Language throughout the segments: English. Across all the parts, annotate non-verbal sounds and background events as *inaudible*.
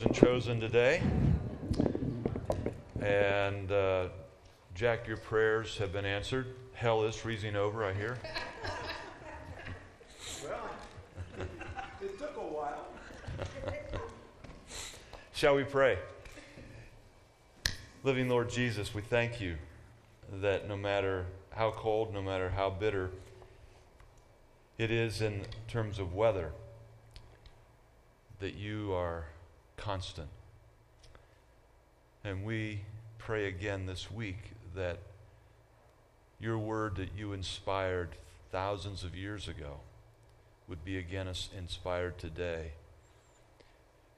and chosen today. And uh, Jack, your prayers have been answered. Hell is freezing over, I hear. Well, it took a while. Shall we pray? Living Lord Jesus, we thank you that no matter how cold, no matter how bitter it is in terms of weather, that you are constant. And we pray again this week that your word that you inspired thousands of years ago would be again inspired today,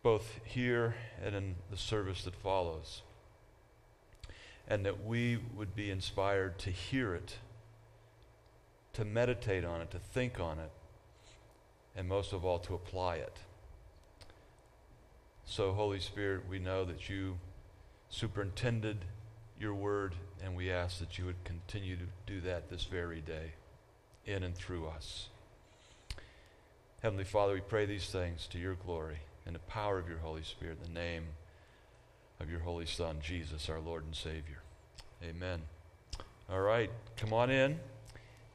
both here and in the service that follows. And that we would be inspired to hear it, to meditate on it, to think on it, and most of all, to apply it. So, Holy Spirit, we know that you superintended your word, and we ask that you would continue to do that this very day, in and through us. Heavenly Father, we pray these things to your glory and the power of your Holy Spirit, in the name of your Holy Son, Jesus, our Lord and Savior. Amen. All right, come on in.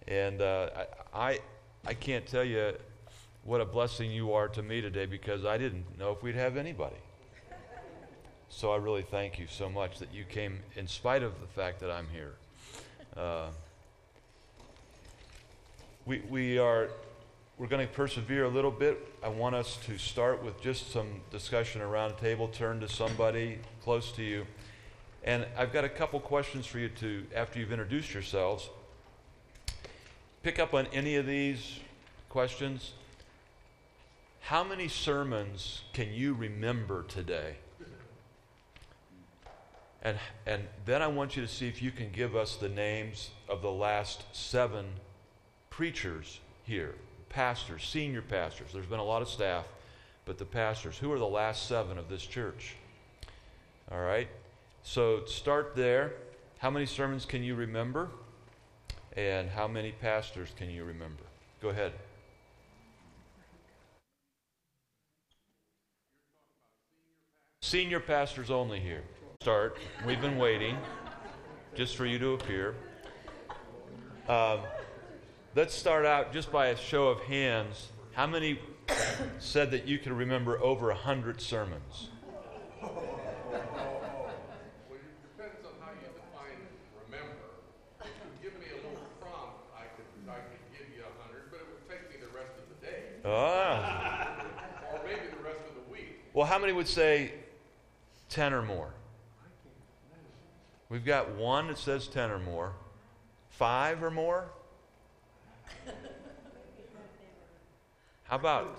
And uh, I, I, I can't tell you what a blessing you are to me today because I didn't know if we'd have anybody. So I really thank you so much that you came in spite of the fact that I'm here. Uh, we, we are we're going to persevere a little bit. I want us to start with just some discussion around a table. Turn to somebody close to you. And I've got a couple questions for you to, after you've introduced yourselves, pick up on any of these questions. How many sermons can you remember today? And, and then I want you to see if you can give us the names of the last seven preachers here pastors, senior pastors. There's been a lot of staff, but the pastors. Who are the last seven of this church? All right. So start there. How many sermons can you remember? And how many pastors can you remember? Go ahead. Senior pastors only here. Start. We've been waiting just for you to appear. Um, let's start out just by a show of hands. How many said that you can remember over a hundred sermons? Ah. or maybe the rest of the week. Well, how many would say 10 or more. We've got one that says 10 or more. Five or more? How about?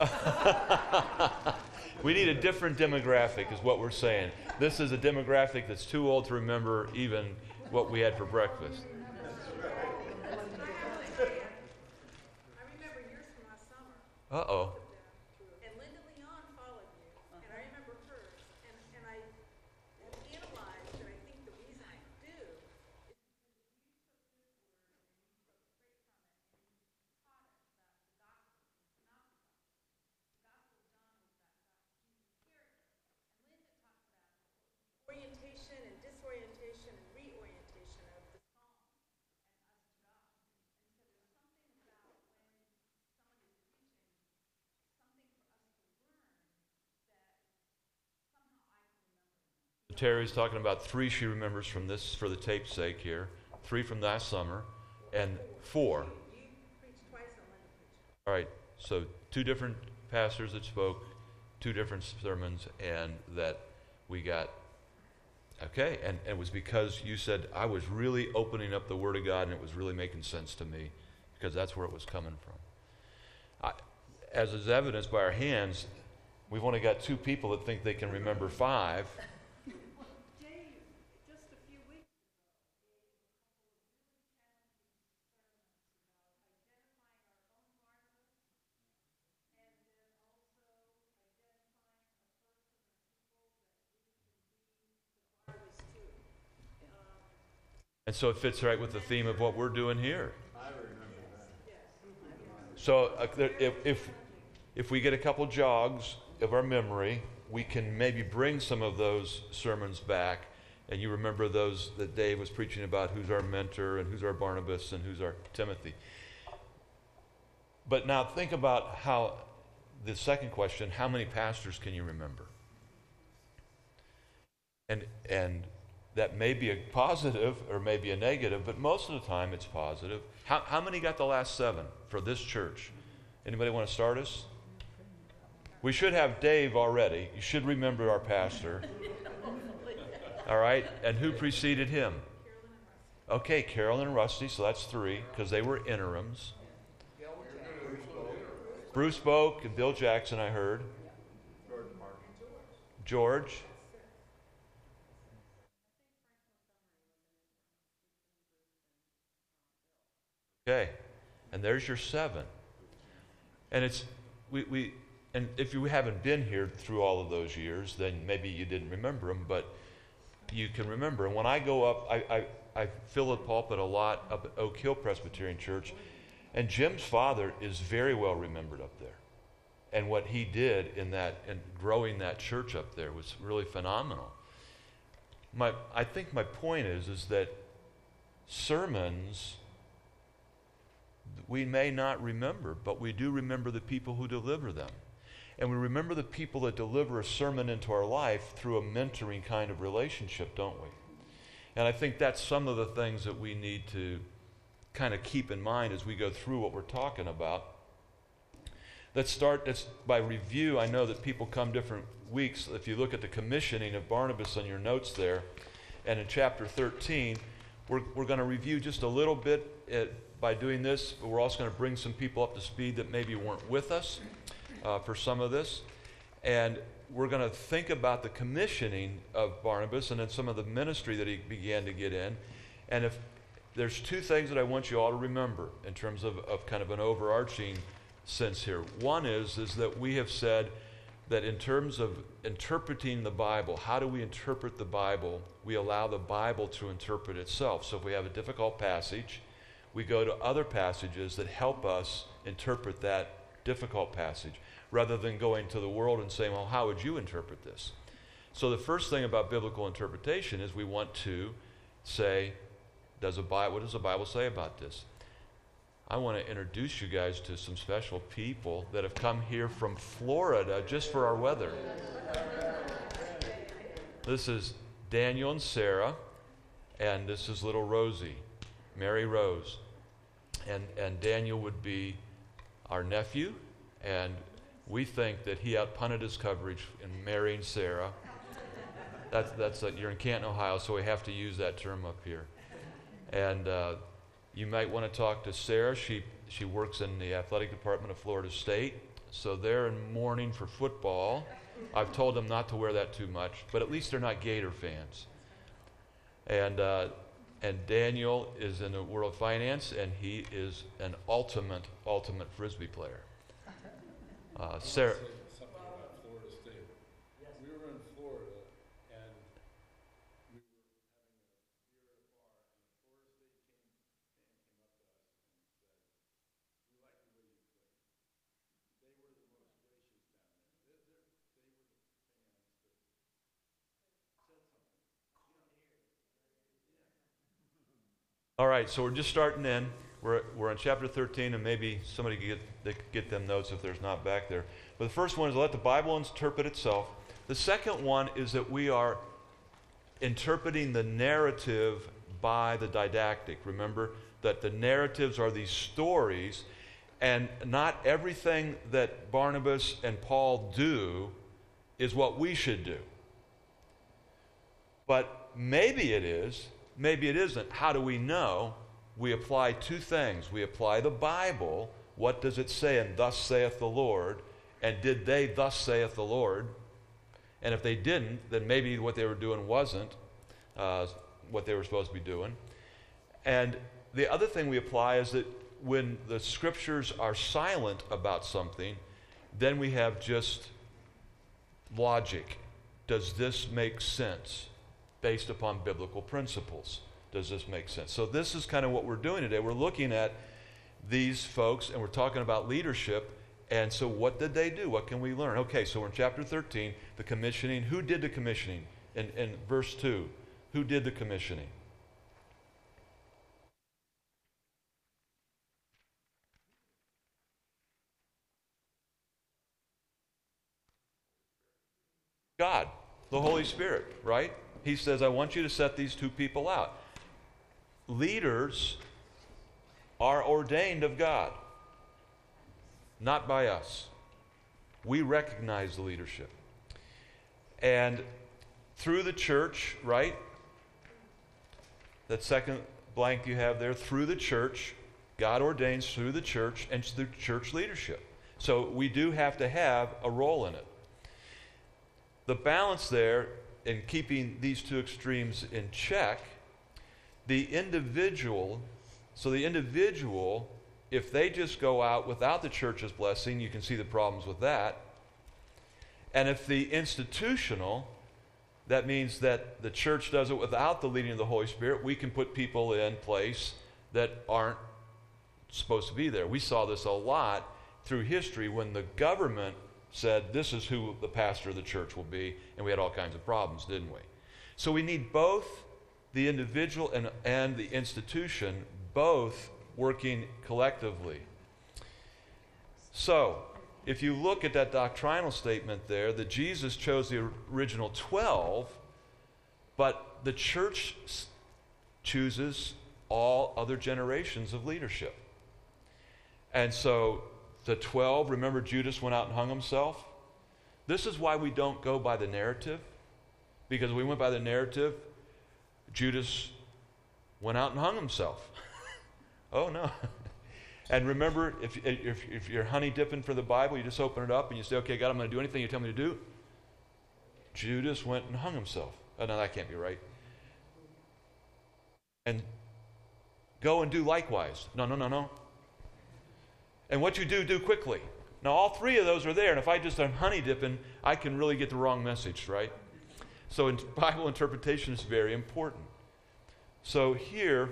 *laughs* we need a different demographic, is what we're saying. This is a demographic that's too old to remember even what we had for breakfast. Uh oh. And Linda Leon followed you, and I remember hers, and, and I have analyzed, and I think the reason I do is orientation and disorientation and reorientation of the song and us to God. And so there's something about when somebody is preaching, something for us to learn that somehow I can remember. Terry's talking about three she remembers from this for the tape's sake here, three from last summer, and four. You preached twice on Linda preached. All right, so two different pastors that spoke, two different sermons, and that we got. Okay, and, and it was because you said I was really opening up the Word of God and it was really making sense to me because that's where it was coming from. I, as is evidenced by our hands, we've only got two people that think they can remember five. And so it fits right with the theme of what we're doing here. So uh, if, if, if we get a couple jogs of our memory, we can maybe bring some of those sermons back. And you remember those that Dave was preaching about who's our mentor and who's our Barnabas and who's our Timothy. But now think about how the second question how many pastors can you remember? And, and that may be a positive or maybe a negative, but most of the time it's positive. How, how many got the last seven for this church? Anybody want to start us? We should have Dave already. You should remember our pastor. All right? And who preceded him? Okay, Carolyn and Rusty, so that's three, because they were interims. Bruce Boak and Bill Jackson, I heard. George. Okay, and there's your seven. And it's, we, we, and if you haven't been here through all of those years, then maybe you didn't remember them, but you can remember. And when I go up, I, I, I fill the pulpit a lot up at Oak Hill Presbyterian Church, and Jim's father is very well remembered up there. And what he did in that, in growing that church up there was really phenomenal. My, I think my point is, is that sermons we may not remember, but we do remember the people who deliver them. And we remember the people that deliver a sermon into our life through a mentoring kind of relationship, don't we? And I think that's some of the things that we need to kind of keep in mind as we go through what we're talking about. Let's start by review. I know that people come different weeks. If you look at the commissioning of Barnabas on your notes there, and in chapter 13, we're, we're going to review just a little bit at, by doing this. But we're also going to bring some people up to speed that maybe weren't with us uh, for some of this. And we're going to think about the commissioning of Barnabas and then some of the ministry that he began to get in. And if there's two things that I want you all to remember in terms of, of kind of an overarching sense here. One is, is that we have said that in terms of interpreting the Bible, how do we interpret the Bible? We allow the Bible to interpret itself. So if we have a difficult passage, we go to other passages that help us interpret that difficult passage rather than going to the world and saying, well, how would you interpret this? So the first thing about biblical interpretation is we want to say, does a Bible, what does the Bible say about this? I want to introduce you guys to some special people that have come here from Florida just for our weather. This is Daniel and Sarah, and this is little Rosie, Mary Rose. And, and Daniel would be our nephew, and we think that he outpunted his coverage in marrying Sarah. That's, that's a, you're in Canton, Ohio, so we have to use that term up here. And uh, you might want to talk to Sarah. She, she works in the athletic department of Florida State. So they're in mourning for football. I've told them not to wear that too much, but at least they're not Gator fans. And, uh, and Daniel is in the world of finance, and he is an ultimate, ultimate frisbee player. Uh, Sarah. Something about Florida State. We were in Florida and we were having a beer at a bar and the Florida State came, fan came up to us and said, we like the way you play. They were the most gracious down there. They, they're, they were the fans that said something. All right, so we're just starting in. We're, we're on chapter 13, and maybe somebody could get, they could get them notes if there's not back there. But the first one is let the Bible interpret itself. The second one is that we are interpreting the narrative by the didactic. Remember that the narratives are these stories, and not everything that Barnabas and Paul do is what we should do. But maybe it is, maybe it isn't. How do we know? We apply two things. We apply the Bible. What does it say? And thus saith the Lord. And did they thus saith the Lord? And if they didn't, then maybe what they were doing wasn't uh, what they were supposed to be doing. And the other thing we apply is that when the scriptures are silent about something, then we have just logic. Does this make sense based upon biblical principles? Does this make sense? So, this is kind of what we're doing today. We're looking at these folks, and we're talking about leadership. And so, what did they do? What can we learn? Okay, so we're in chapter 13, the commissioning. Who did the commissioning? In, in verse 2, who did the commissioning? God, the Holy Spirit, right? He says, I want you to set these two people out. Leaders are ordained of God, not by us. We recognize the leadership. And through the church, right? That second blank you have there, through the church, God ordains through the church and through church leadership. So we do have to have a role in it. The balance there in keeping these two extremes in check, the individual, so the individual, if they just go out without the church's blessing, you can see the problems with that. And if the institutional, that means that the church does it without the leading of the Holy Spirit, we can put people in place that aren't supposed to be there. We saw this a lot through history when the government said, This is who the pastor of the church will be, and we had all kinds of problems, didn't we? So we need both the individual and, and the institution, both working collectively. So, if you look at that doctrinal statement there, that Jesus chose the original 12, but the church chooses all other generations of leadership. And so the 12, remember Judas went out and hung himself? This is why we don't go by the narrative. Because we went by the narrative, Judas went out and hung himself. *laughs* oh, no. *laughs* and remember, if, if, if you're honey dipping for the Bible, you just open it up and you say, okay, God, I'm going to do anything you tell me to do. Judas went and hung himself. Oh, no, that can't be right. And go and do likewise. No, no, no, no. And what you do, do quickly. Now, all three of those are there, and if I just am honey dipping, I can really get the wrong message, right? So, in *laughs* Bible interpretation is very important. So, here,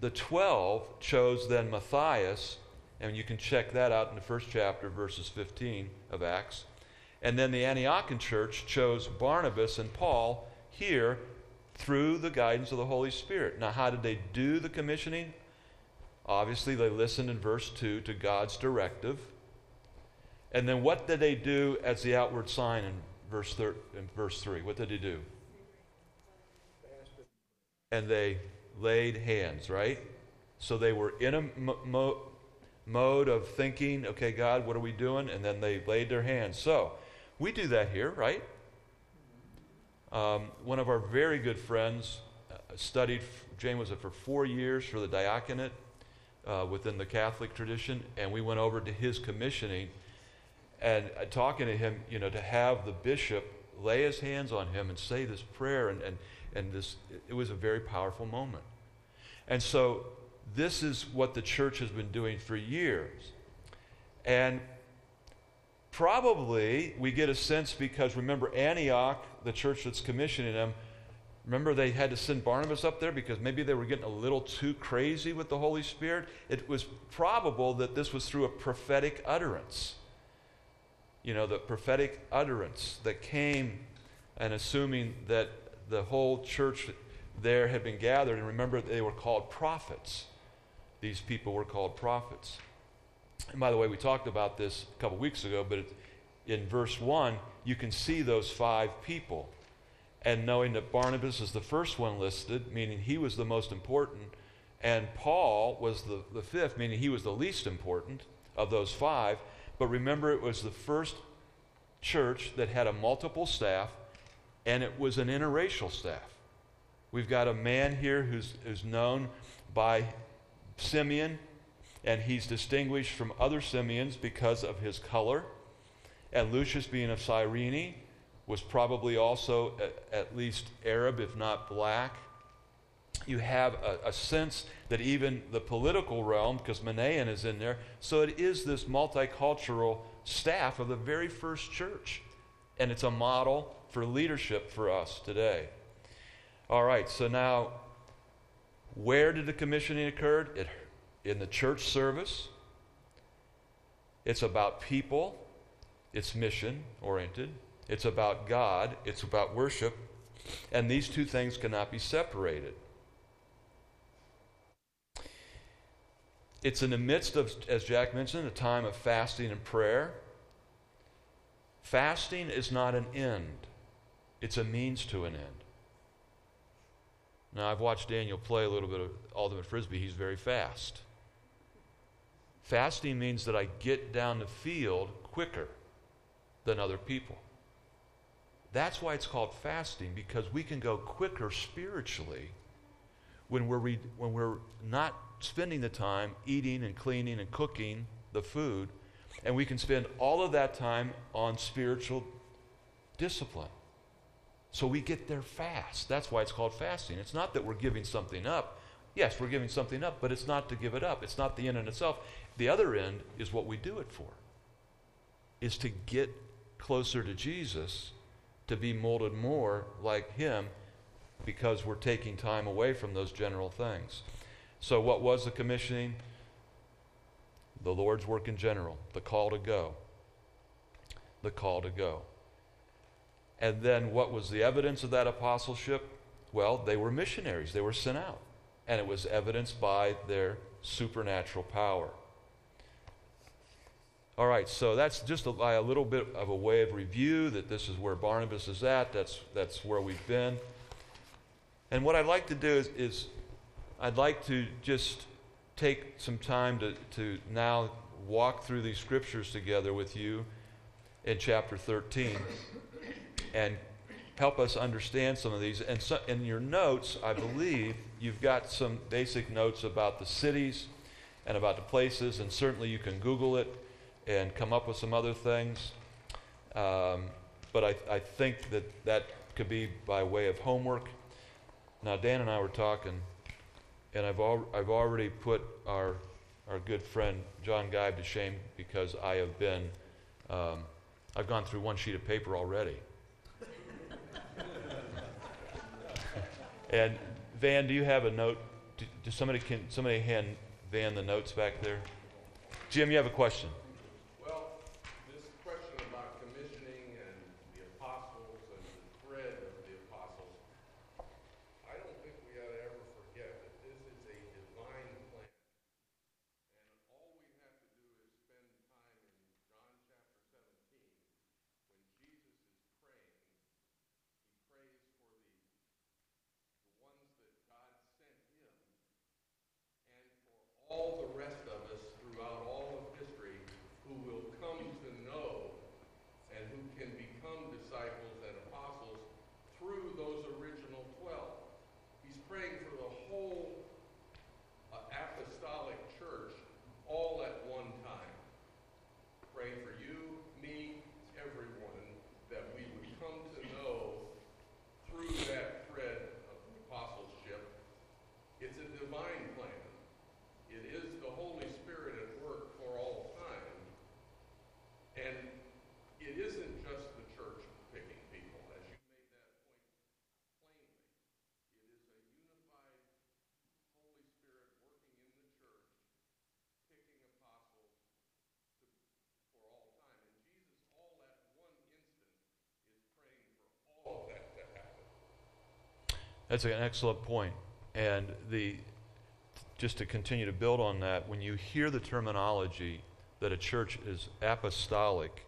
the 12 chose then Matthias, and you can check that out in the first chapter, verses 15 of Acts. And then the Antiochian church chose Barnabas and Paul here through the guidance of the Holy Spirit. Now, how did they do the commissioning? Obviously, they listened in verse 2 to God's directive. And then what did they do as the outward sign in verse, thir- in verse 3? What did they do? And they laid hands, right? So they were in a mo- mo- mode of thinking, okay, God, what are we doing? And then they laid their hands. So we do that here, right? Um, one of our very good friends uh, studied, Jane was it for four years for the diaconate uh, within the Catholic tradition, and we went over to his commissioning and uh, talking to him, you know, to have the bishop lay his hands on him and say this prayer, and, and, and this, it was a very powerful moment. And so this is what the church has been doing for years. And probably we get a sense because remember Antioch, the church that's commissioning them, Remember, they had to send Barnabas up there because maybe they were getting a little too crazy with the Holy Spirit. It was probable that this was through a prophetic utterance. You know, the prophetic utterance that came, and assuming that the whole church there had been gathered, and remember, they were called prophets. These people were called prophets. And by the way, we talked about this a couple weeks ago, but in verse 1, you can see those five people and knowing that Barnabas is the first one listed, meaning he was the most important, and Paul was the, the fifth, meaning he was the least important of those five. But remember, it was the first church that had a multiple staff, and it was an interracial staff. We've got a man here who's, who's known by Simeon, and he's distinguished from other Simeons because of his color. And Lucius being of Cyrene, was probably also at, at least Arab, if not black. You have a, a, sense that even the political realm, because Manaen is in there, so it is this multicultural staff of the very first church. And it's a model for leadership for us today. All right, so now, where did the commissioning occur? It, in the church service, it's about people, it's mission oriented, it's about God, it's about worship, and these two things cannot be separated. It's in the midst of, as Jack mentioned, a time of fasting and prayer. Fasting is not an end, it's a means to an end. Now, I've watched Daniel play a little bit of Ultimate Frisbee. He's very fast. Fasting means that I get down the field quicker than other people. That's why it's called fasting, because we can go quicker spiritually when we're, re- when we're not spending the time eating and cleaning and cooking the food, and we can spend all of that time on spiritual discipline. So we get there fast. That's why it's called fasting. It's not that we're giving something up. Yes, we're giving something up, but it's not to give it up. It's not the end in itself. The other end is what we do it for. Is to get closer to Jesus, to be molded more like him because we're taking time away from those general things. So, what was the commissioning? The Lord's work in general, the call to go. The call to go. And then, what was the evidence of that apostleship? Well, they were missionaries, they were sent out. And it was evidenced by their supernatural power. All right, so that's just a, a, little bit of a way of review that this is where Barnabas is at. That's, that's where we've been. And what I'd like to do is, is I'd like to just take some time to, to now walk through these scriptures together with you in chapter 13 and help us understand some of these. And so, in your notes, I believe you've got some basic notes about the cities and about the places, and certainly you can Google it and come up with some other things. Um, but I, I think that that could be by way of homework. Now, Dan and I were talking, and I've, al- I've already put our, our good friend John Geib to shame because I have been, um, I've gone through one sheet of paper already. and Van, do you have a note? Do somebody can somebody hand Van the notes back there? Jim, you have a question. Well, this question about commissioning and the apostles and the thread of the apostles, I don't think we ought to ever forget that this is a divine plan. And all we have to do is spend time in John chapter 17. When Jesus is praying, he prays for the, the ones that God sent him and for all the rest of us throughout all of history who will come to know and who can become disciples and apostles through those original 12. He's praying for the whole uh, apostolic church all at one time. Praying for you, me, everyone, that we would come to know through that thread of apostleship. It's a divine plan. It is the Holy Spirit at work for all time. And it isn't just the church picking people, as you made that point plainly. It is a unified Holy Spirit working in the church, picking apostles to, for all time. And Jesus, all at one instant, is praying for all of that to happen. That's an excellent point. And the just to continue to build on that, when you hear the terminology that a church is apostolic,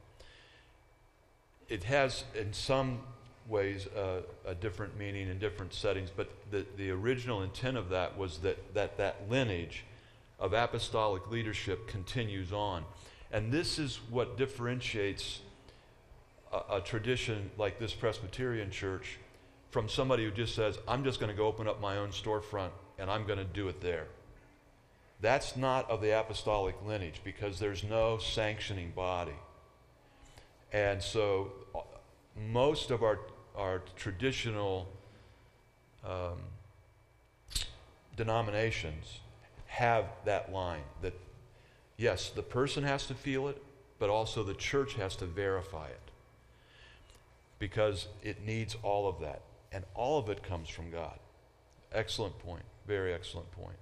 it has in some ways a different meaning in different settings, but the, the original intent of that was that, that that lineage of apostolic leadership continues on. And this is what differentiates a, a tradition like this Presbyterian church from somebody who just says, I'm just going to go open up my own storefront and I'm going to do it there. That's not of the apostolic lineage because there's no sanctioning body. And so uh, most of our, our traditional um, denominations have that line that, yes, the person has to feel it, but also the church has to verify it because it needs all of that. And all of it comes from God. Excellent point. Very excellent point.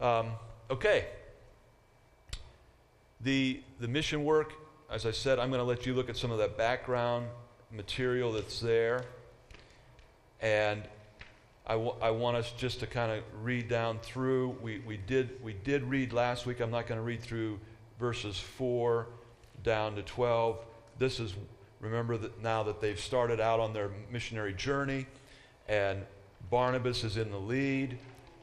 Um, okay. The, the mission work, as I said, I'm going to let you look at some of that background material that's there. And I, w- I want us just to kind of read down through. We, we, did, we did read last week. I'm not going to read through verses 4 down to 12. This is, remember that now that they've started out on their missionary journey, and Barnabas is in the lead,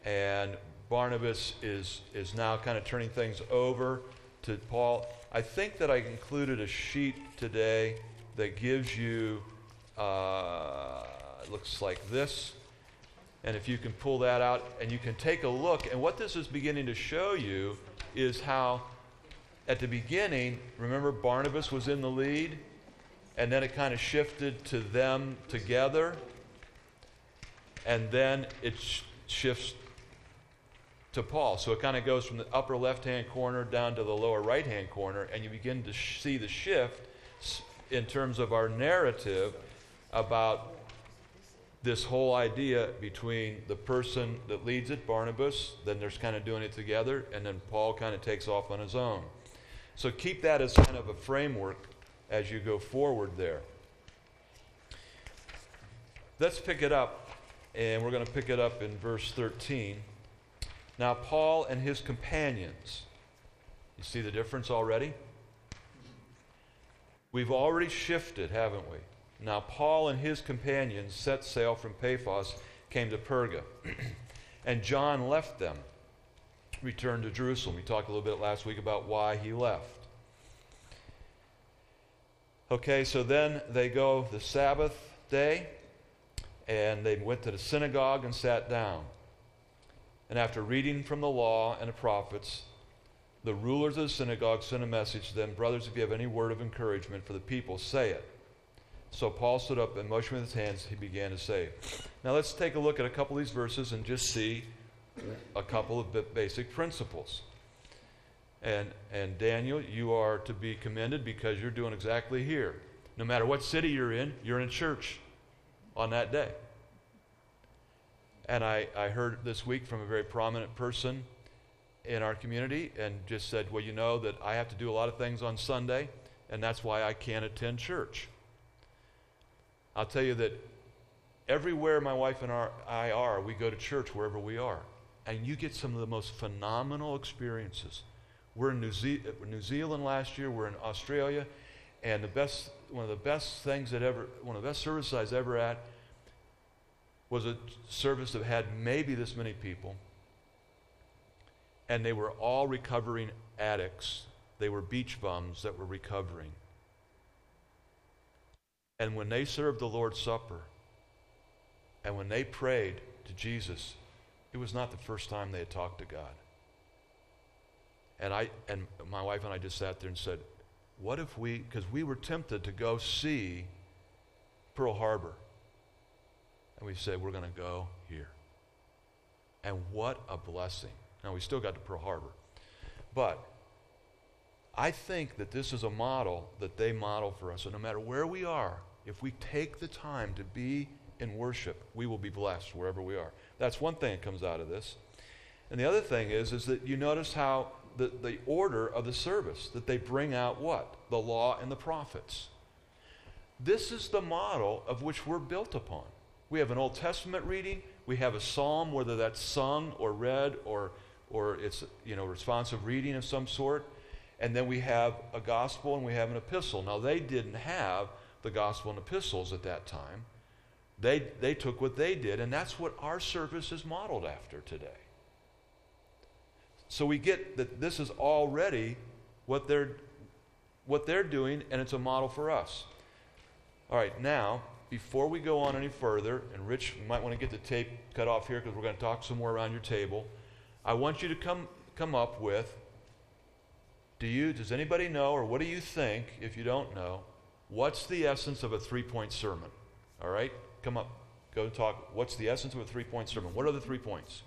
and Barnabas is, is now kind of turning things over to Paul. I think that I included a sheet today that gives you, uh, looks like this. And if you can pull that out and you can take a look, and what this is beginning to show you is how, at the beginning, remember Barnabas was in the lead, and then it kind of shifted to them together, and then it sh- shifts to Paul. So it kind of goes from the upper left hand corner down to the lower right hand corner, and you begin to sh- see the shift in terms of our narrative about this whole idea between the person that leads it, Barnabas, then there's kind of doing it together, and then Paul kind of takes off on his own. So keep that as kind of a framework as you go forward there. Let's pick it up, and we're going to pick it up in verse 13. Now, Paul and his companions, you see the difference already? We've already shifted, haven't we? Now, Paul and his companions set sail from Paphos, came to Perga, *clears throat* and John left them, returned to Jerusalem. We talked a little bit last week about why he left. Okay, so then they go the Sabbath day, and they went to the synagogue and sat down. And after reading from the law and the prophets, the rulers of the synagogue sent a message to them Brothers, if you have any word of encouragement for the people, say it. So Paul stood up and motioned with his hands, he began to say. Now let's take a look at a couple of these verses and just see a couple of basic principles. And, and Daniel, you are to be commended because you're doing exactly here. No matter what city you're in, you're in church on that day. And I, I heard this week from a very prominent person in our community and just said, Well, you know that I have to do a lot of things on Sunday, and that's why I can't attend church. I'll tell you that everywhere my wife and I are, we go to church wherever we are. And you get some of the most phenomenal experiences. We're in New, Ze- New Zealand last year, we're in Australia, and the best, one of the best things that ever, one of the best services I was ever at was a service that had maybe this many people. And they were all recovering addicts. They were beach bums that were recovering. And when they served the Lord's Supper, and when they prayed to Jesus, it was not the first time they had talked to God. And I and my wife and I just sat there and said, "What if we because we were tempted to go see Pearl Harbor. And we said, we're going to go here. And what a blessing. Now, we still got to Pearl Harbor. But I think that this is a model that they model for us. And no matter where we are, if we take the time to be in worship, we will be blessed wherever we are. That's one thing that comes out of this. And the other thing is, is that you notice how the, the order of the service, that they bring out what? The law and the prophets. This is the model of which we're built upon. We have an Old Testament reading, we have a psalm, whether that's sung or read or, or it's you know responsive reading of some sort, and then we have a gospel and we have an epistle. Now they didn't have the gospel and epistles at that time. They, they took what they did, and that's what our service is modeled after today. So we get that this is already what they're, what they're doing, and it's a model for us. All right, now, before we go on any further, and Rich, might want to get the tape cut off here because we're going to talk some more around your table. I want you to come, come up with do you, does anybody know, or what do you think, if you don't know, what's the essence of a three point sermon? All right? Come up. Go talk. What's the essence of a three point sermon? What are the three points?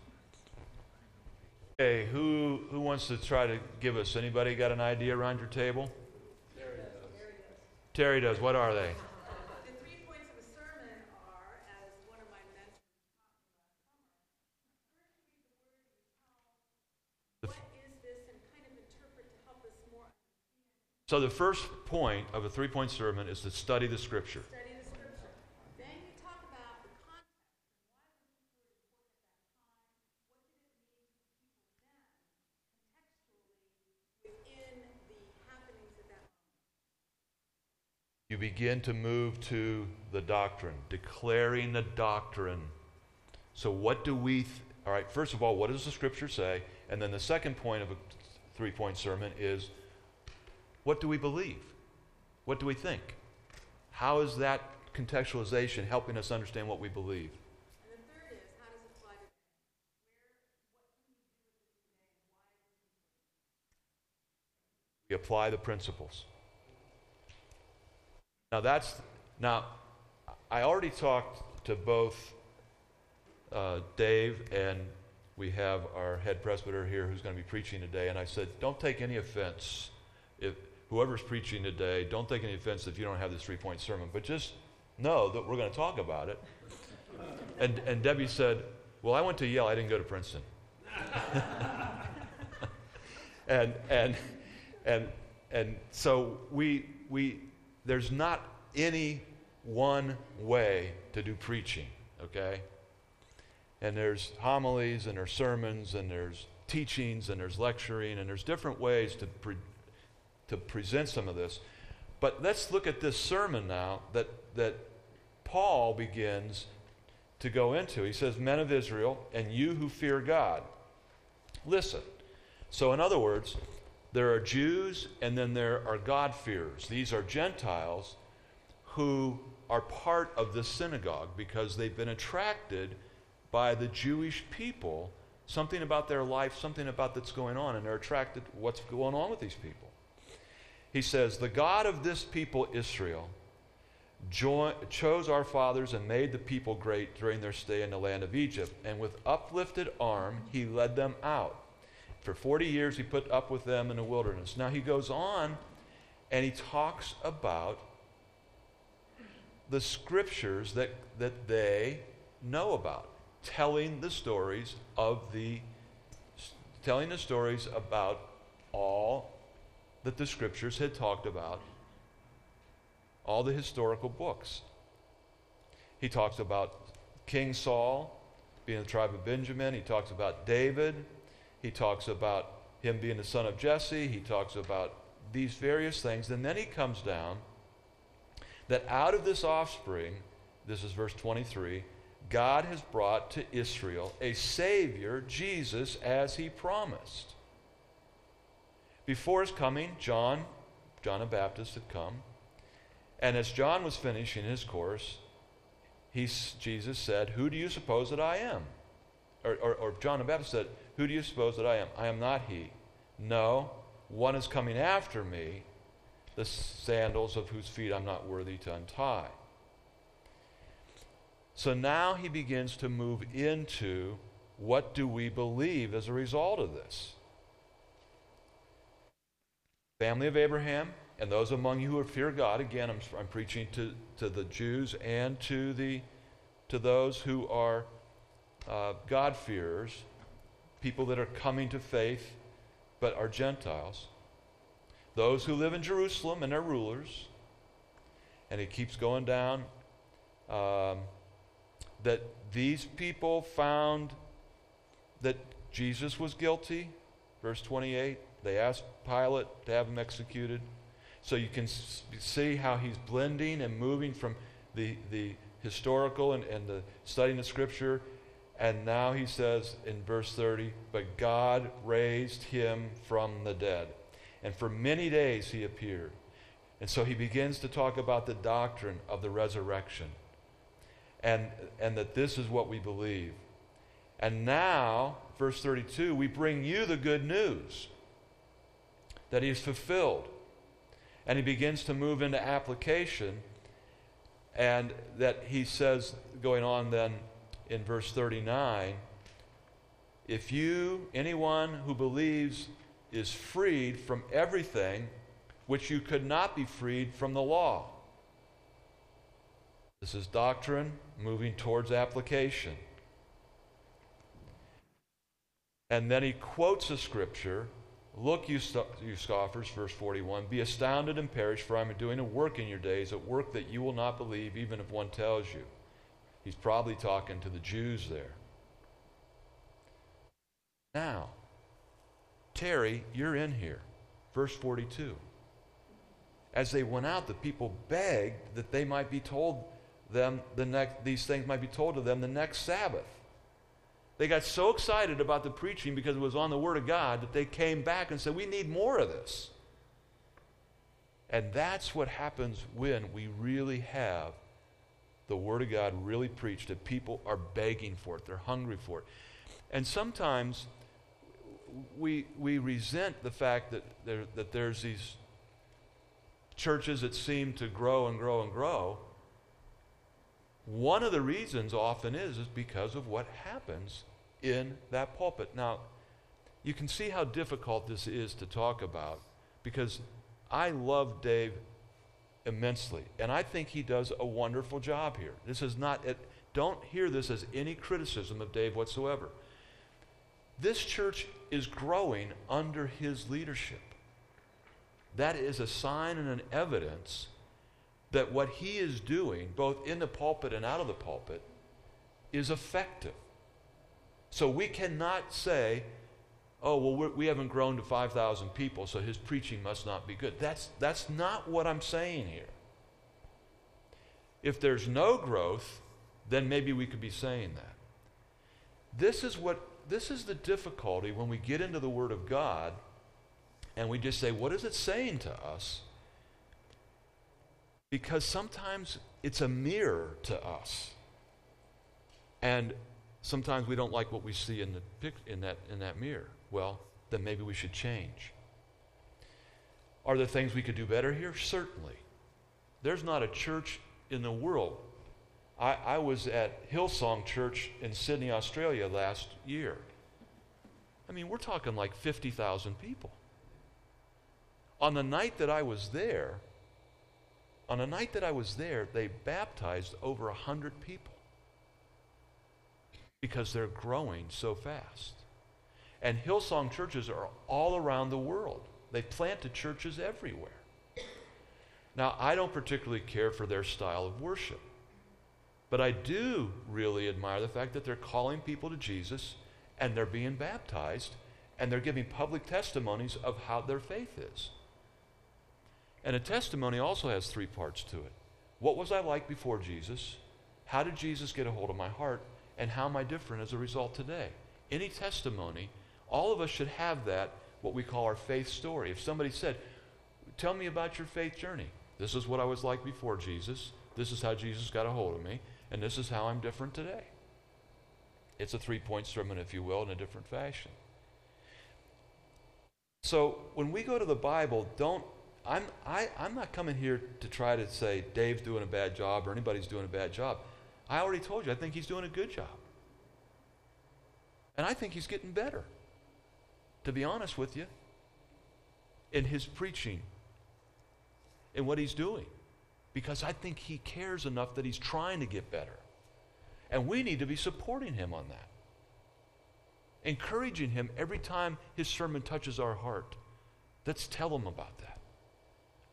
Okay, who, who wants to try to give us? Anybody got an idea around your table? Terry does. Terry does. What are they? So the first point of a three-point sermon is to study the scripture. Study begin to move to the doctrine, declaring the doctrine. So, what do we, th- all right, first of all, what does the scripture say? And then the second point of a three point sermon is what do we believe? What do we think? How is that contextualization helping us understand what we believe? And the third is, how does it apply to We apply the principles. Now that's now I already talked to both uh, Dave and we have our head presbyter here who's going to be preaching today, and I said, don't take any offense if whoever's preaching today, don't take any offense if you don't have this three-point sermon, but just know that we're going to talk about it. And and Debbie said, well, I went to Yale, I didn't go to Princeton. *laughs* and and and and so we we there's not any one way to do preaching okay? And there's homilies and there's sermons and there's teachings and there's lecturing and there's different ways to pre- to present some of this. But let's look at this sermon now that that Paul begins to go into. He says men of Israel and you who fear God. Listen. So in other words there are Jews and then there are God-fearers. These are Gentiles who are part of the synagogue because they've been attracted by the Jewish people, something about their life, something about that's going on, and they're attracted to what's going on with these people. He says, The God of this people, Israel, chose our fathers and made the people great during their stay in the land of Egypt, and with uplifted arm he led them out. For 40 years, he put up with them in the wilderness. Now he goes on and he talks about the scriptures that, that they know about, telling the stories of the, telling the stories about all that the scriptures had talked about, all the historical books. He talks about King Saul being the tribe of Benjamin. He talks about David. He talks about him being the son of Jesse. He talks about these various things. And then he comes down that out of this offspring, this is verse 23, God has brought to Israel a Savior, Jesus, as he promised. Before his coming, John, John the Baptist, had come. And as John was finishing his course, he, Jesus said, Who do you suppose that I am? Or, or, or John the Baptist said, Who do you suppose that I am? I am not he. No, one is coming after me, the sandals of whose feet I'm not worthy to untie. So now he begins to move into what do we believe as a result of this? Family of Abraham and those among you who fear God, again, I'm, I'm preaching to, to the Jews and to, the, to those who are uh, God-fearers, people that are coming to faith but are Gentiles. Those who live in Jerusalem and their rulers. And it keeps going down. Um, that these people found that Jesus was guilty. Verse 28. They asked Pilate to have him executed. So you can see how he's blending and moving from the, the historical and, and the studying the scripture. And now he says in verse 30, but God raised him from the dead. And for many days he appeared. And so he begins to talk about the doctrine of the resurrection. And, and that this is what we believe. And now, verse 32, we bring you the good news that he is fulfilled. And he begins to move into application. And that he says, going on then in verse 39, if you, anyone who believes, is freed from everything which you could not be freed from the law. This is doctrine moving towards application. And then he quotes a scripture Look, you, you scoffers, verse 41, be astounded and perish, for I am doing a work in your days, a work that you will not believe, even if one tells you. He's probably talking to the Jews there. Now, Terry, you're in here. Verse 42. As they went out, the people begged that they might be told them the next these things might be told to them the next Sabbath. They got so excited about the preaching because it was on the Word of God that they came back and said, We need more of this. And that's what happens when we really have the Word of God really preached, that people are begging for it, they're hungry for it. And sometimes we, we resent the fact that, there, that there's these churches that seem to grow and grow and grow. One of the reasons often is, is because of what happens in that pulpit. Now, you can see how difficult this is to talk about because I love Dave immensely, and I think he does a wonderful job here. This is not, it, don't hear this as any criticism of Dave whatsoever. This church is growing under his leadership. That is a sign and an evidence that what he is doing, both in the pulpit and out of the pulpit, is effective. So we cannot say, oh, well, we have not grown to 5,000 people, so his preaching must not be good. That's, that's not what I'm saying here. If there's no growth, then maybe we could be saying that. This is what this is the difficulty when we get into the Word of God and we just say, what is it saying to us? Because sometimes it's a mirror to us. And sometimes we don't like what we see in, the, in, that, in that mirror. Well, then maybe we should change. Are there things we could do better here? Certainly. There's not a church in the world I, I was at Hillsong Church in Sydney, Australia last year. I mean, we're talking like 50,000 people. On the night that I was there, on the night that I was there, they baptized over 100 people because they're growing so fast. And Hillsong churches are all around the world. They've planted churches everywhere. Now, I don't particularly care for their style of worship. But I do really admire the fact that they're calling people to Jesus and they're being baptized and they're giving public testimonies of how their faith is. And a testimony also has three parts to it. What was I like before Jesus? How did Jesus get a hold of my heart? And how am I different as a result today? Any testimony, all of us should have that, what we call our faith story. If somebody said, Tell me about your faith journey. This is what I was like before Jesus. This is how Jesus got a hold of me. And this is how I'm different today. It's a three point sermon, if you will, in a different fashion. So when we go to the Bible, don't I'm I, I'm not coming here to try to say Dave's doing a bad job or anybody's doing a bad job. I already told you I think he's doing a good job. And I think he's getting better. To be honest with you, in his preaching, and what he's doing because I think he cares enough that he's trying to get better. And we need to be supporting him on that, encouraging him every time his sermon touches our heart. Let's tell him about that.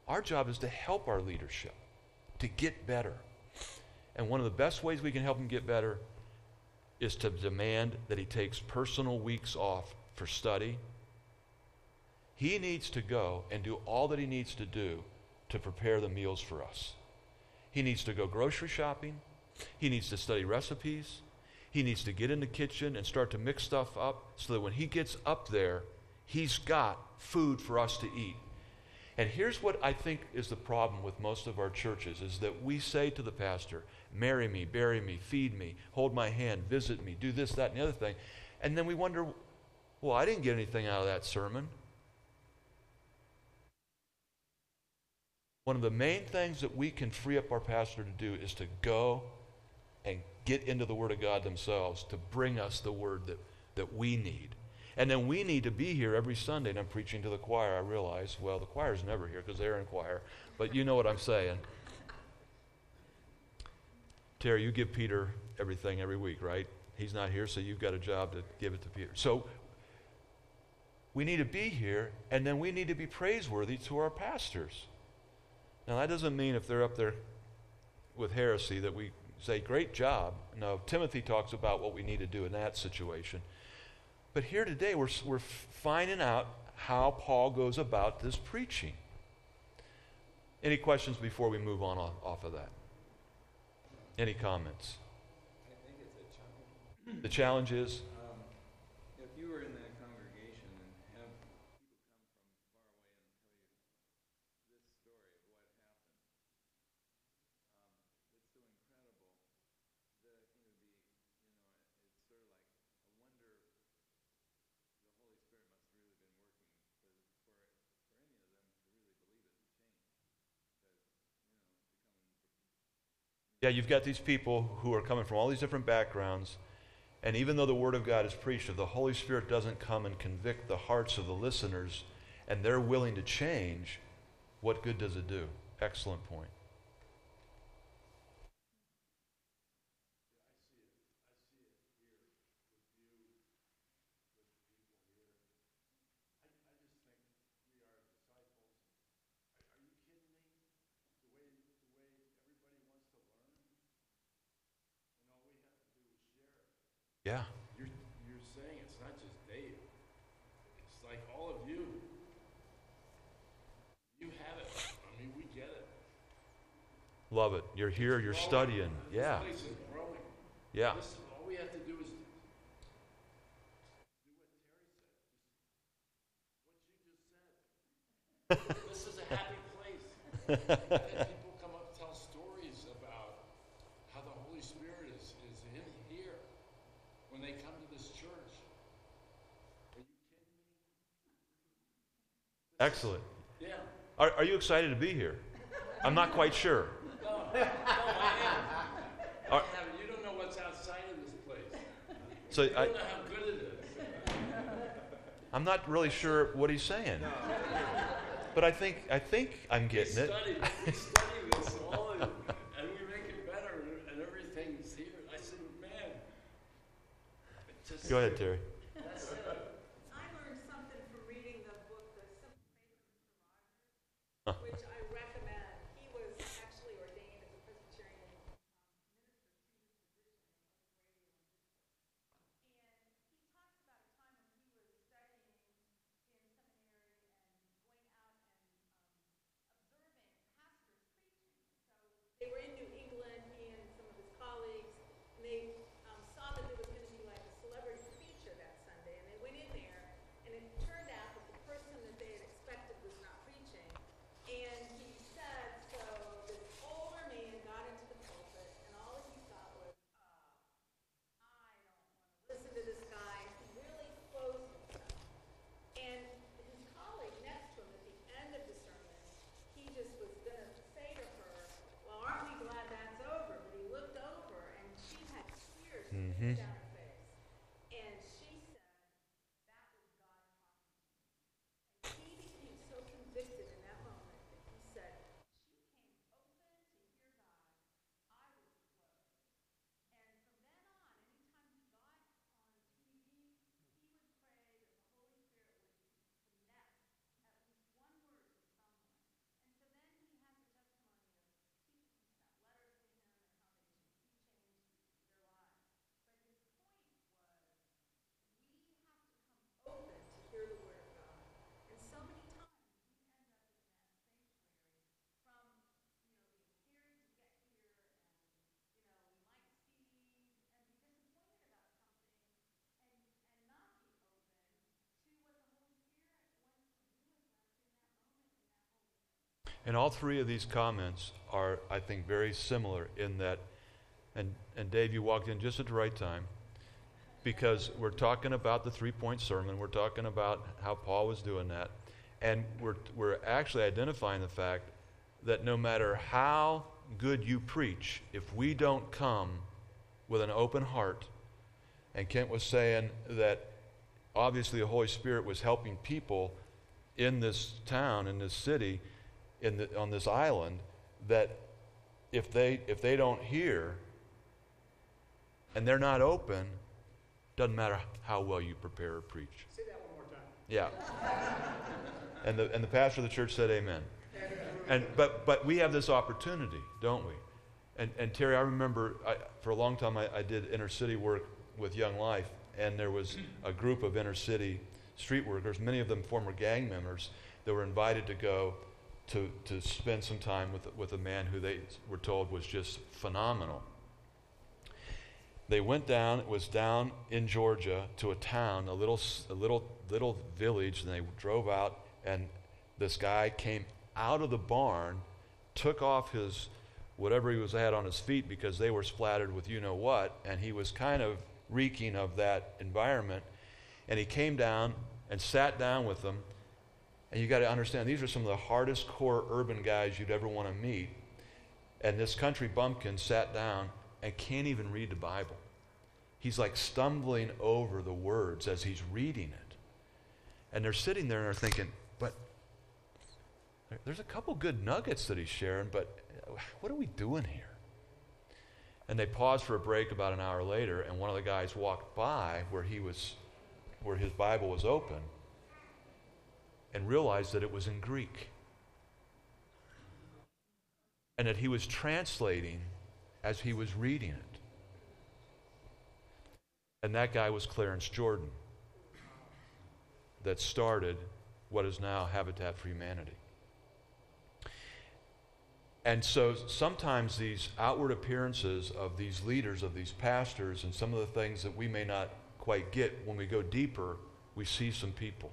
Our job is to help our leadership to get better. And one of the best ways we can help him get better is to demand that he takes personal weeks off for study. He needs to go and do all that he needs to do to prepare the meals for us. He needs to go grocery shopping. He needs to study recipes. He needs to get in the kitchen and start to mix stuff up so that when he gets up there, he's got food for us to eat. And here's what I think is the problem with most of our churches is that we say to the pastor, marry me, bury me, feed me, hold my hand, visit me, do this, that, and the other thing. And then we wonder, well, I didn't get anything out of that sermon. One of the main things that we can free up our pastor to do is to go and get into the Word of God themselves to bring us the Word that, that we need. And then we need to be here every Sunday. And I'm preaching to the choir, I realize. Well, the choir's never here because they're in choir. But you know what I'm saying. Terry, you give Peter everything every week, right? He's not here, so you've got a job to give it to Peter. So we need to be here, and then we need to be praiseworthy to our pastors. Now, that doesn't mean if they're up there with heresy that we say, great job. No, Timothy talks about what we need to do in that situation. But here today, we're, we're finding out how Paul goes about this preaching. Any questions before we move on off of that? Any comments? I think it's a challenge. The challenge is Um, if you were in that congregation and have people come from far away and tell you this story of what happened, um, it's so incredible that it would be, you know, it's sort of like a wonder. The Holy Spirit must have really been working for for for any of them to really believe it and change, because you know, to come and Yeah, you've got these people who are coming from all these different backgrounds, and even though the Word of God is preached, if the Holy Spirit doesn't come and convict the hearts of the listeners, and they're willing to change, what good does it do? Excellent point. Yeah. You're, you're saying it's not just Dave. It's like all of you. You have it. I mean, we get it. Love it. You're here, you're Growing. studying. Yeah. This place is growing. Yeah. This, all we have to do is do what Terry said. What you just said. *laughs* this is a happy place. *laughs* and people come up and tell stories about how the Holy Spirit is, is in here when they come to this church. Are you kidding me? Excellent. Yeah. Are, are you excited to be here? I'm not quite sure. *laughs* No, no, I am. Are- you don't know what's outside of this place. So You I, don't know how good it is. *laughs* I'm not really sure what he's saying. But I think I think I'm getting we it. *laughs* Study, we study this all, and, and we make it better, and everything's here. I said, man, it just Go ahead, Terry. That's it. I learned something from reading the book, The Simple Huh. Faith of Mr. Rogers, which I recommend. He was actually ordained as a Presbyterian um, minister to his position And he talks about a time when he was studying in seminary and going out and um, observing pastors preaching. So they were in New England, he and some of his colleagues, and they um, saw that there was going to be like a celebrity preacher that Sunday, and they went in there, and it turned out that the person that they had expected was not preaching. And he said, so this older man got into the pulpit, and all he thought was, oh, I don't want to listen to this guy. He really closed himself. And his colleague next to him at the end of the sermon, he just was going to say to her, Well, aren't we glad that's over? But he looked over and she had tears Mhm. down her face. And she said, That was God talking to me. And he became so convicted in that moment that he said, She came open to hear God. I was closed. And from then on, anytime he got on TV, he would pray that the Holy Spirit would connect at least one word to someone. And so then he has a testimony of people who sent letters to him and how they he changed their lives. But his point was we have to come open to hear the word of God. And so many times we end up in that sanctuary from, you know, being scared to get here and, you know, we might see and be disappointed about something and, and not be open to what the Holy Spirit wants to do with us in that moment, in that moment. And all three of these comments are, I think, very similar in that, and, and Dave, you walked in just at the right time because we're talking about the three point sermon. We're talking about how Paul was doing that. And we're, we're actually identifying the fact that no matter how good you preach, if we don't come with an open heart, and Kent was saying that obviously the Holy Spirit was helping people in this town, in this city, in the, on this island, that if they if they don't hear and they're not open, doesn't matter how well you prepare or preach. Say that one more time. Yeah. and, the, and the pastor of the church said amen. And, but, but we have this opportunity, don't we? And, and Terry, I remember I, for a long time I, I did inner city work with Young Life, and there was a group of inner city street workers, many of them former gang members, that were invited to go to, to spend some time with, with a man who they were told was just phenomenal. They went down, it was down in Georgia to a town, a little, a little, little village, and they drove out, and this guy came out of the barn, took off his whatever he was had on his feet because they were splattered with you know what, and he was kind of reeking of that environment. And he came down and sat down with them. And you got to understand, these are some of the hardest core urban guys you'd ever want to meet. And this country bumpkin sat down and can't even read the Bible. He's like stumbling over the words as he's reading it. And they're sitting there and they're thinking, but there's a couple good nuggets that he's sharing, but what are we doing here? And they paused for a break about an hour later, and one of the guys walked by where he was, where his Bible was open, and realized that it was in Greek. And that he was translating as he was reading it. And that guy was Clarence Jordan, that started what is now Habitat for Humanity. And so sometimes these outward appearances of these leaders, of these pastors, and some of the things that we may not quite get, when we go deeper, we see some people.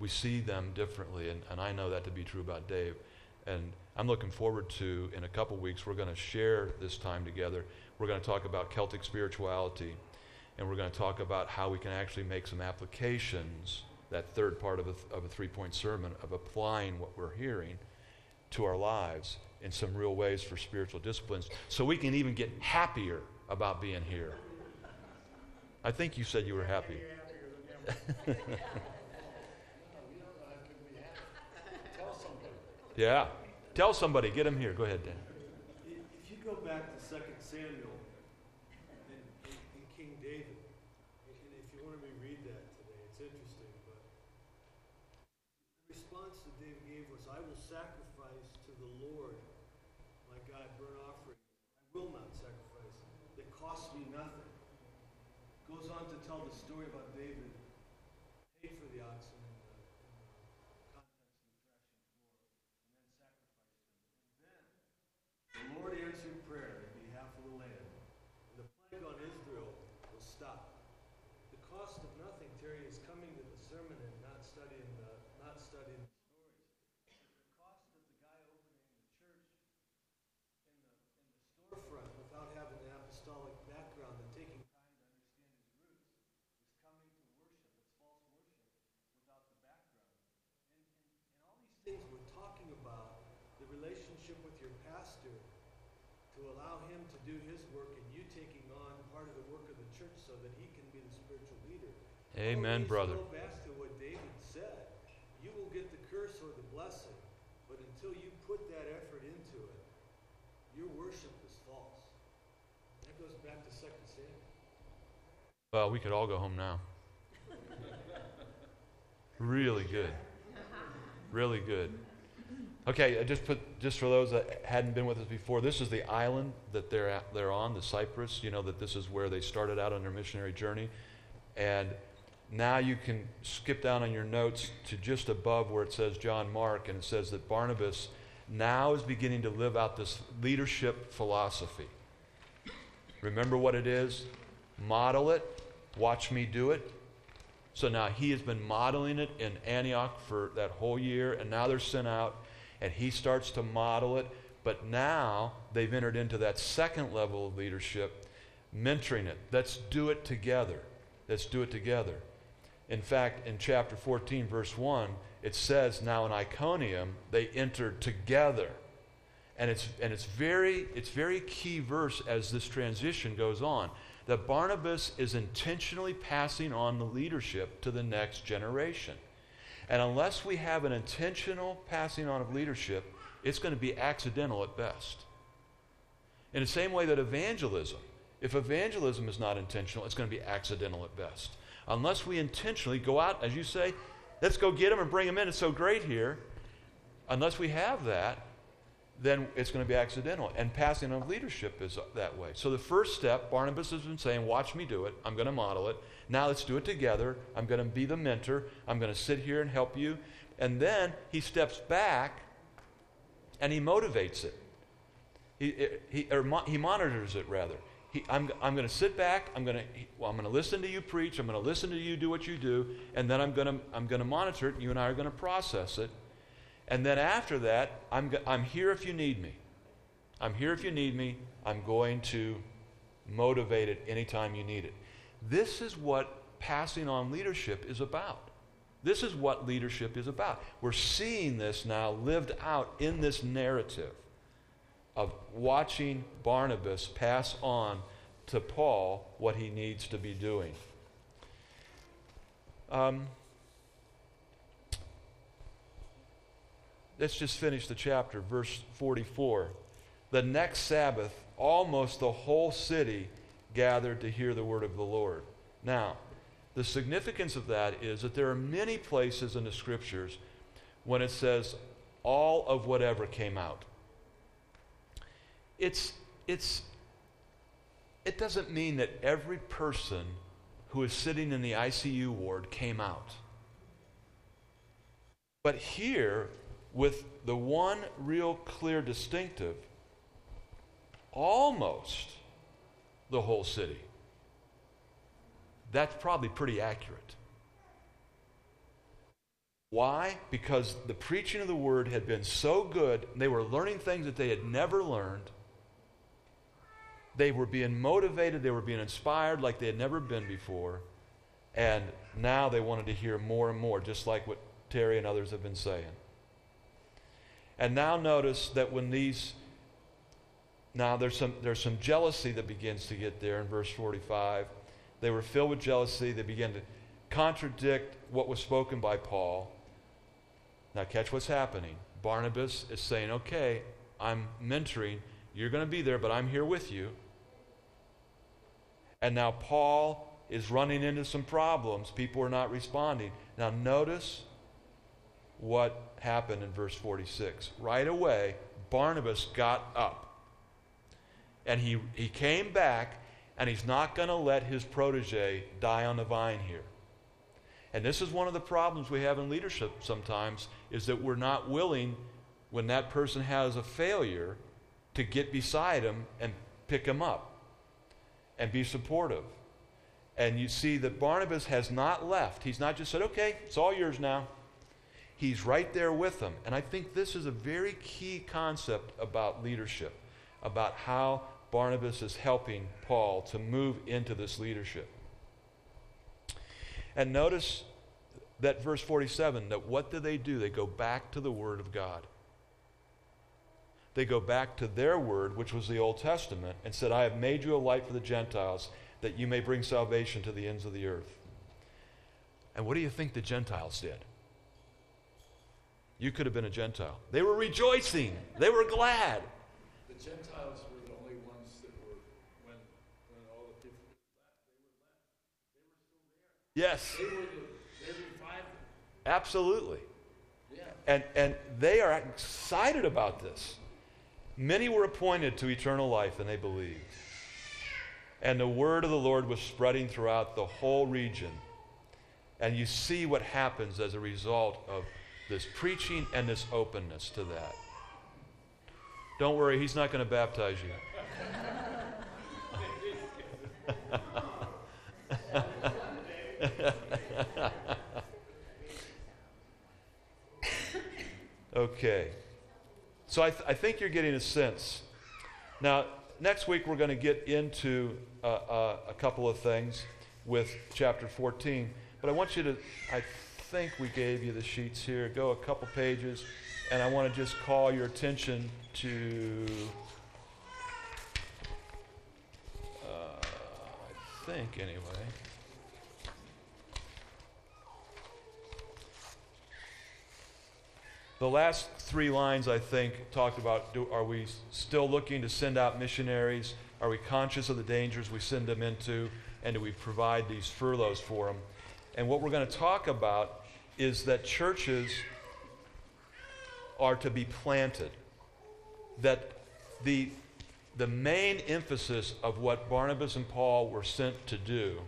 We see them differently. And, and I know that to be true about Dave. And I'm looking forward to, in a couple weeks, we're going to share this time together. We're going to talk about Celtic spirituality. And we're going to talk about how we can actually make some applications, that third part of a, of a three point sermon, of applying what we're hearing to our lives in some real ways for spiritual disciplines so we can even get happier about being here. I think you said you were happy. *laughs* yeah. Tell somebody. Get him here. Go ahead, Dan. If you go back to 2 Samuel and, and King David, and if you want to reread that today, it's interesting, but the response that David gave was, I will sacrifice to the Lord my God burnt offering. I will not sacrifice It costs me nothing. Goes on to tell the story about David paid for the oxen and the, and the contents of the threshing floor, and then sacrificed them. And then the Lord answered prayer in behalf of the land, and the plague on Israel was stopped. The cost of nothing, Terry, is coming to the sermon and not studying the not studying the stories. The cost of the guy opening the church in the in the storefront without having an apostolic background and taking time to understand his roots is coming to worship. It's false worship without the background. And, and, and all these things we're talking about, the relationship with your pastor to allow him to do his work and you taking on part of the work of the church so that he can be the spiritual leader. Amen, Always brother. Go back to what David said. You will get the curse or the blessing, but until you put that effort into it, your worship is false. That goes back to Second Samuel. Well, we could all go home now. *laughs* really good. Really good. Okay, just put just for those that hadn't been with us before, this is the island that they're at, they're on, the Cyprus. You know that this is where they started out on their missionary journey, and now you can skip down on your notes to just above where it says John Mark, and it says that Barnabas now is beginning to live out this leadership philosophy. Remember what it is? Model it. Watch me do it. So now he has been modeling it in Antioch for that whole year, and now they're sent out, and he starts to model it. But now they've entered into that second level of leadership, mentoring it. Let's do it together. Let's do it together. In fact, in chapter 14, verse 1, it says, Now in Iconium, they entered together. And it's, and it's very it's very key verse as this transition goes on that Barnabas is intentionally passing on the leadership to the next generation. And unless we have an intentional passing on of leadership, it's going to be accidental at best. In the same way that evangelism, if evangelism is not intentional, it's going to be accidental at best. Unless we intentionally go out, as you say, let's go get them and bring them in. It's so great here. Unless we have that, then it's going to be accidental. And passing on leadership is that way. So the first step, Barnabas has been saying, Watch me do it. I'm going to model it. Now let's do it together. I'm going to be the mentor. I'm going to sit here and help you. And then he steps back and he motivates it. He, eh, he, or mo- he monitors it, rather. He, I'm, I'm going to sit back. I'm going to, well, I'm going to listen to you preach. I'm going to listen to you do what you do. And then I'm going to, I'm going to monitor it. And You and I are going to process it. And then after that, I'm, I'm here if you need me. I'm here if you need me. I'm going to motivate it anytime you need it. This is what passing on leadership is about. This is what leadership is about. We're seeing this now lived out in this narrative of watching Barnabas pass on to Paul what he needs to be doing. Um, let's just finish the chapter, verse 44. The next Sabbath, almost the whole city gathered to hear the word of the Lord. Now, the significance of that is that there are many places in the scriptures when it says all of whatever came out. It's, it's, it doesn't mean that every person who is sitting in the ICU ward came out. But here, with the one real clear distinctive, almost the whole city. That's probably pretty accurate. Why? Because the preaching of the word had been so good, they were learning things that they had never learned. They were being motivated, they were being inspired like they had never been before. And now they wanted to hear more and more, just like what Terry and others have been saying. And now notice that when these now there's some there's some jealousy that begins to get there in verse 45. They were filled with jealousy. They began to contradict what was spoken by Paul. Now catch what's happening. Barnabas is saying, "Okay, I'm mentoring. You're going to be there, but I'm here with you." And now Paul is running into some problems. People are not responding. Now notice what happened in verse 46. Right away, Barnabas got up. And he, he came back, and he's not going to let his protege die on the vine here. And this is one of the problems we have in leadership sometimes is that we're not willing, when that person has a failure, to get beside him and pick him up and be supportive. And you see that Barnabas has not left. He's not just said, okay, it's all yours now. He's right there with them. And I think this is a very key concept about leadership, about how Barnabas is helping Paul to move into this leadership. And notice that verse 47 that what do they do? They go back to the Word of God. They go back to their word, which was the Old Testament, and said, I have made you a light for the Gentiles, that you may bring salvation to the ends of the earth. And what do you think the Gentiles did? You could have been a Gentile. They were rejoicing. They were glad. The Gentiles were the only ones that were, when, when all the people left, they were left. They were still there. Yes, They were the, they absolutely. Yeah. And, and they are excited about this. Many were appointed to eternal life, and they believed. And the word of the Lord was spreading throughout the whole region. And you see what happens as a result of this preaching and this openness to that. Don't worry, he's not going to baptize you. *laughs* okay. So I, th- I, think you're getting a sense. Now, next week we're going to get into uh, uh, a couple of things with chapter 14. But I want you to, I think we gave you the sheets here. Go a couple pages, and I want to just call your attention to, uh, I think anyway. The last three lines, I think, talked about do, are we still looking to send out missionaries? Are we conscious of the dangers we send them into? And do we provide these furloughs for them? And what we're going to talk about is that churches are to be planted. That the, the main emphasis of what Barnabas and Paul were sent to do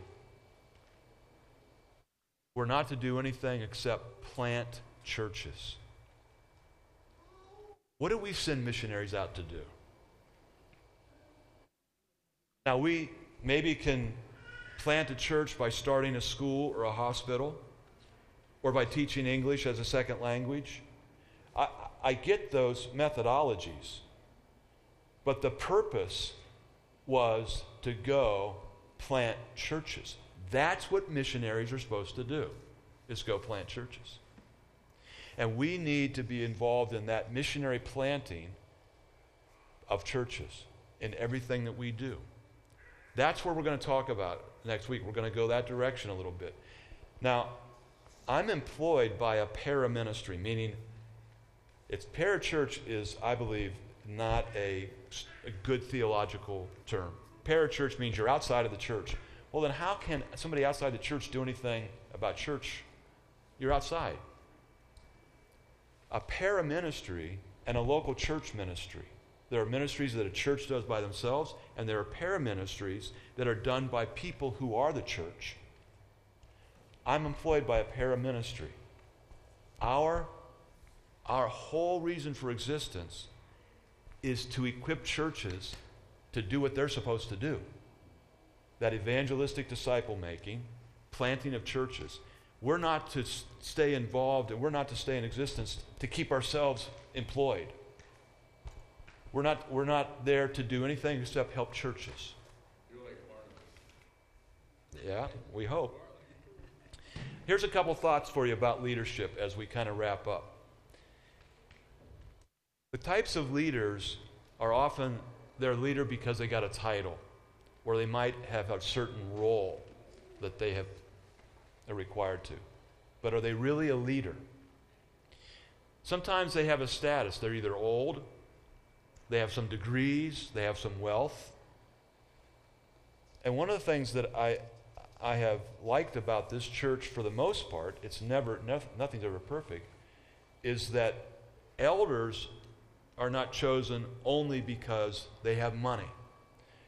were not to do anything except plant churches. What do we send missionaries out to do? Now, we maybe can plant a church by starting a school or a hospital or by teaching English as a second language. I, I get those methodologies. But the purpose was to go plant churches. That's what missionaries are supposed to do, is go plant churches. And we need to be involved in that missionary planting of churches in everything that we do. That's where we're going to talk about next week. We're going to go that direction a little bit. Now, I'm employed by a para ministry, meaning it's parachurch is, I believe, not a, a good theological term. Parachurch means you're outside of the church. Well, then how can somebody outside the church do anything about church? You're outside. A para ministry and a local church ministry. There are ministries that a church does by themselves, and there are para ministries that are done by people who are the church. I'm employed by a para ministry. Our, our whole reason for existence is to equip churches to do what they're supposed to do that evangelistic disciple making, planting of churches. We're not to stay involved and we're not to stay in existence to keep ourselves employed. We're not, we're not there to do anything except help churches. Yeah, we hope. Here's a couple thoughts for you about leadership as we kind of wrap up. The types of leaders are often they're a leader because they got a title, or they might have a certain role that they have are required to. But are they really a leader? Sometimes they have a status. They're either old, they have some degrees, they have some wealth. And one of the things that I, I have liked about this church for the most part, it's never, nothing's ever perfect, is that elders are not chosen only because they have money.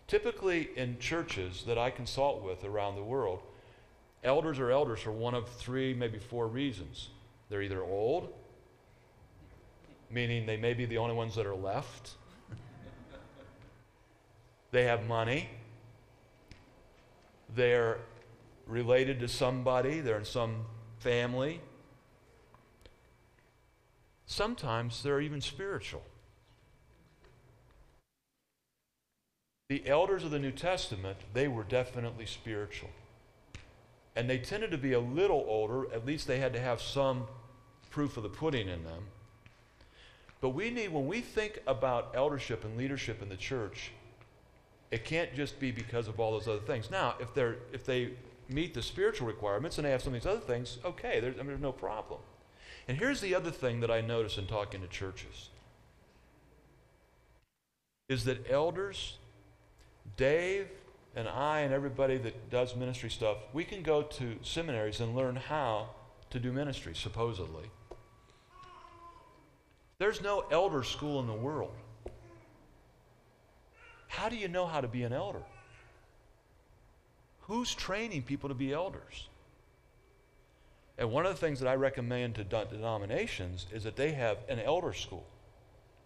Typically, in churches that I consult with around the world, elders are elders for one of three, maybe four reasons. They're either old, meaning they may be the only ones that are left, they have money, they're related to somebody, they're in some family. Sometimes they're even spiritual. The elders of the New Testament, they were definitely spiritual. And they tended to be a little older, at least they had to have some proof of the pudding in them. But we need, when we think about eldership and leadership in the church, it can't just be because of all those other things. Now, if, they're, if they meet the spiritual requirements and they have some of these other things, okay, there's, I mean, there's no problem. And here's the other thing that I notice in talking to churches is that elders Dave and I and everybody that does ministry stuff, we can go to seminaries and learn how to do ministry, supposedly. There's no elder school in the world. How do you know how to be an elder? Who's training people to be elders? And one of the things that I recommend to denominations is that they have an elder school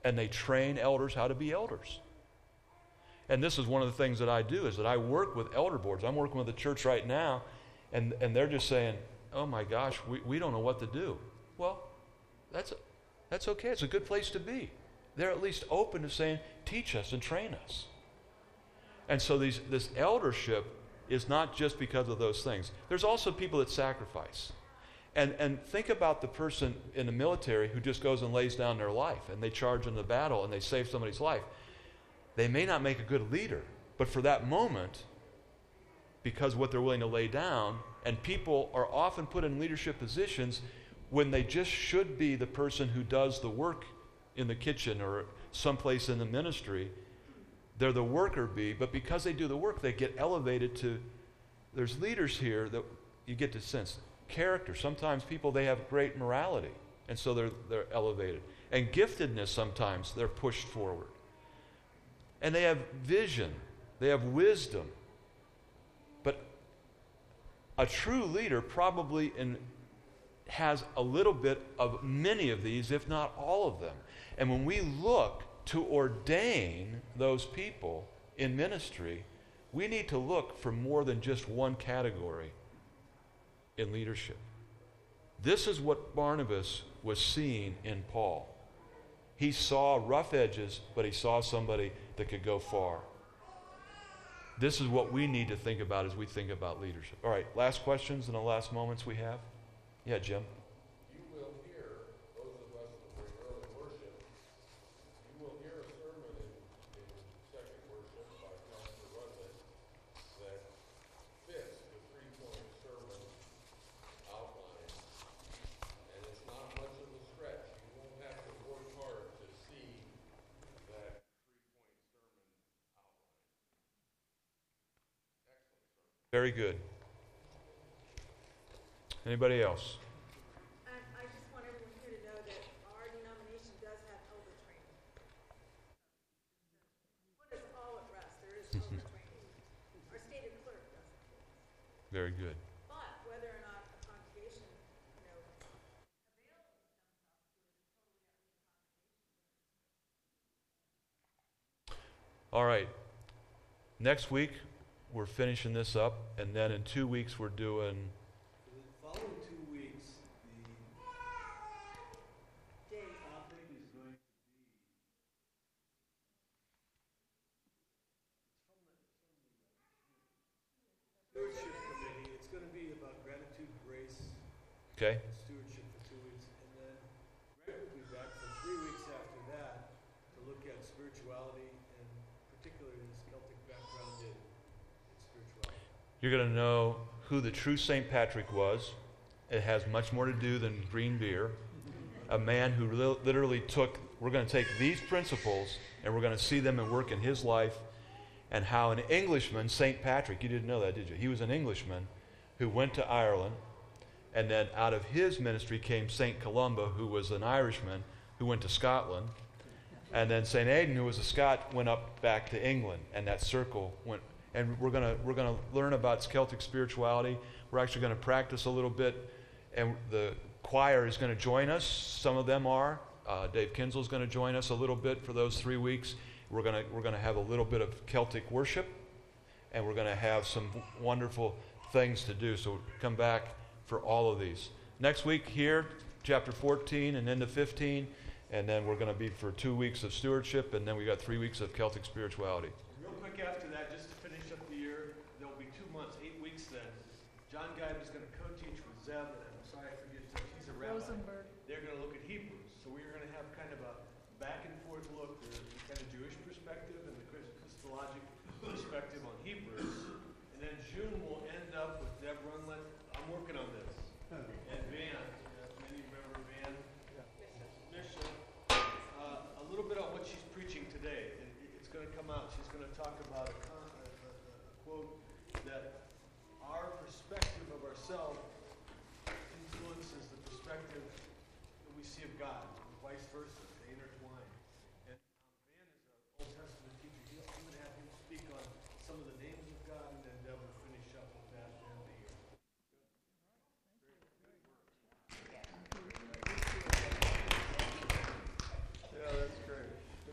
and they train elders how to be elders. And this is one of the things that I do is that I work with elder boards. I'm working with a church right now, and, and they're just saying, oh my gosh, we, we don't know what to do. Well, that's, that's okay. It's a good place to be. They're at least open to saying, teach us and train us. And so these, this eldership is not just because of those things. There's also people that sacrifice. And, and think about the person in the military who just goes and lays down their life and they charge in the battle and they save somebody's life. They may not make a good leader, but for that moment, because what they're willing to lay down, and people are often put in leadership positions when they just should be the person who does the work in the kitchen or someplace in the ministry. They're the worker bee, but because they do the work, they get elevated to. There's leaders here that you get to sense character. Sometimes people they have great morality, and so they're they're elevated. And giftedness sometimes they're pushed forward. And they have vision, they have wisdom. But a true leader probably in, has a little bit of many of these, if not all of them. And when we look to ordain those people in ministry, we need to look for more than just one category in leadership. This is what Barnabas was seeing in Paul. He saw rough edges, but he saw somebody that could go far. This is what we need to think about as we think about leadership. All right, last questions in the last moments we have? Yeah, Jim. You will hear, those of us that bring early worship, you will hear a sermon in, in second worship by Pastor Rudnick that fits the three-point sermon outline. And it's not much of a stretch. You won't have to work hard to see that three-point sermon outline. Excellent sermon. Very good. Anybody else? I, I just want everyone here to know that our denomination does have elder training. Put us all at rest, there is elder. *laughs* Our stated clerk doesn't. Very good. But whether or not the congregation, All right. Next week, we're finishing this up, and then in two weeks, we're doing. For the following two weeks, the days, topic is going to be. Stewardship committee, it's gonna be about gratitude, grace, Okay? and stewardship for two weeks. And then Greg will be back for three weeks after that to look at spirituality and particularly his Celtic background in, in spirituality. You're going to know who the true St. Patrick was. It has much more to do than green beer. A man who li- literally took, we're going to take these principles and we're going to see them at work in his life and how an Englishman, St. Patrick, you didn't know that, did you? He was an Englishman who went to Ireland and then out of his ministry came St. Columba, who was an Irishman who went to Scotland. And then St. Aidan, who was a Scot, went up back to England, and that circle went. And we're going we're gonna learn about Celtic spirituality. We're actually going to practice a little bit, and the choir is going to join us. Some of them are. Uh, Dave Kinsel is going to join us a little bit for those three weeks. We're going we're to have a little bit of Celtic worship, and we're going to have some wonderful things to do. So come back for all of these. Next week here, chapter 14 and into 15, and then we're going to be for two weeks of stewardship, and then we got three weeks of Celtic spirituality. Real quick after that, just to finish up the year, there'll be two months, eight weeks then. John Guide is going to co-teach with Zeb, and I'm sorry I forget, he's a rabbi. Rosenberg.